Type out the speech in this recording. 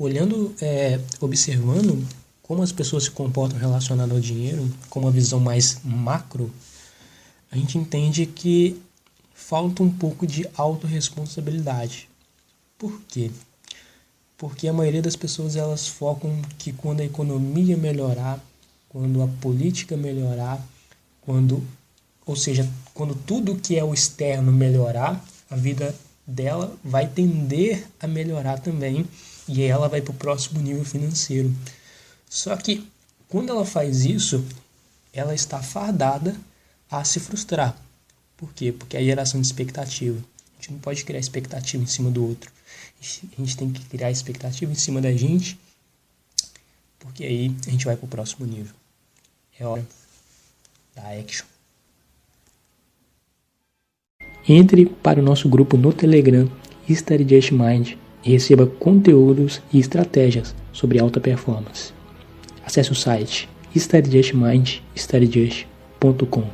olhando, é, observando como as pessoas se comportam relacionadas ao dinheiro, com uma visão mais macro, a gente entende que falta um pouco de autorresponsabilidade. Por quê? Porque a maioria das pessoas elas focam que quando a economia melhorar, quando a política melhorar, quando, ou seja, quando tudo que é o externo melhorar, a vida dela vai tender a melhorar também e ela vai para o próximo nível financeiro. Só que quando ela faz isso, ela está fardada a se frustrar. Por quê? Porque é a geração de expectativa. A gente não pode criar expectativa em cima do outro. A gente tem que criar expectativa em cima da gente, porque aí a gente vai para o próximo nível. É hora da action. Entre para o nosso grupo no Telegram Study Just Mind e receba conteúdos e estratégias sobre alta performance. Acesse o site studyjustmind, studyjust.com.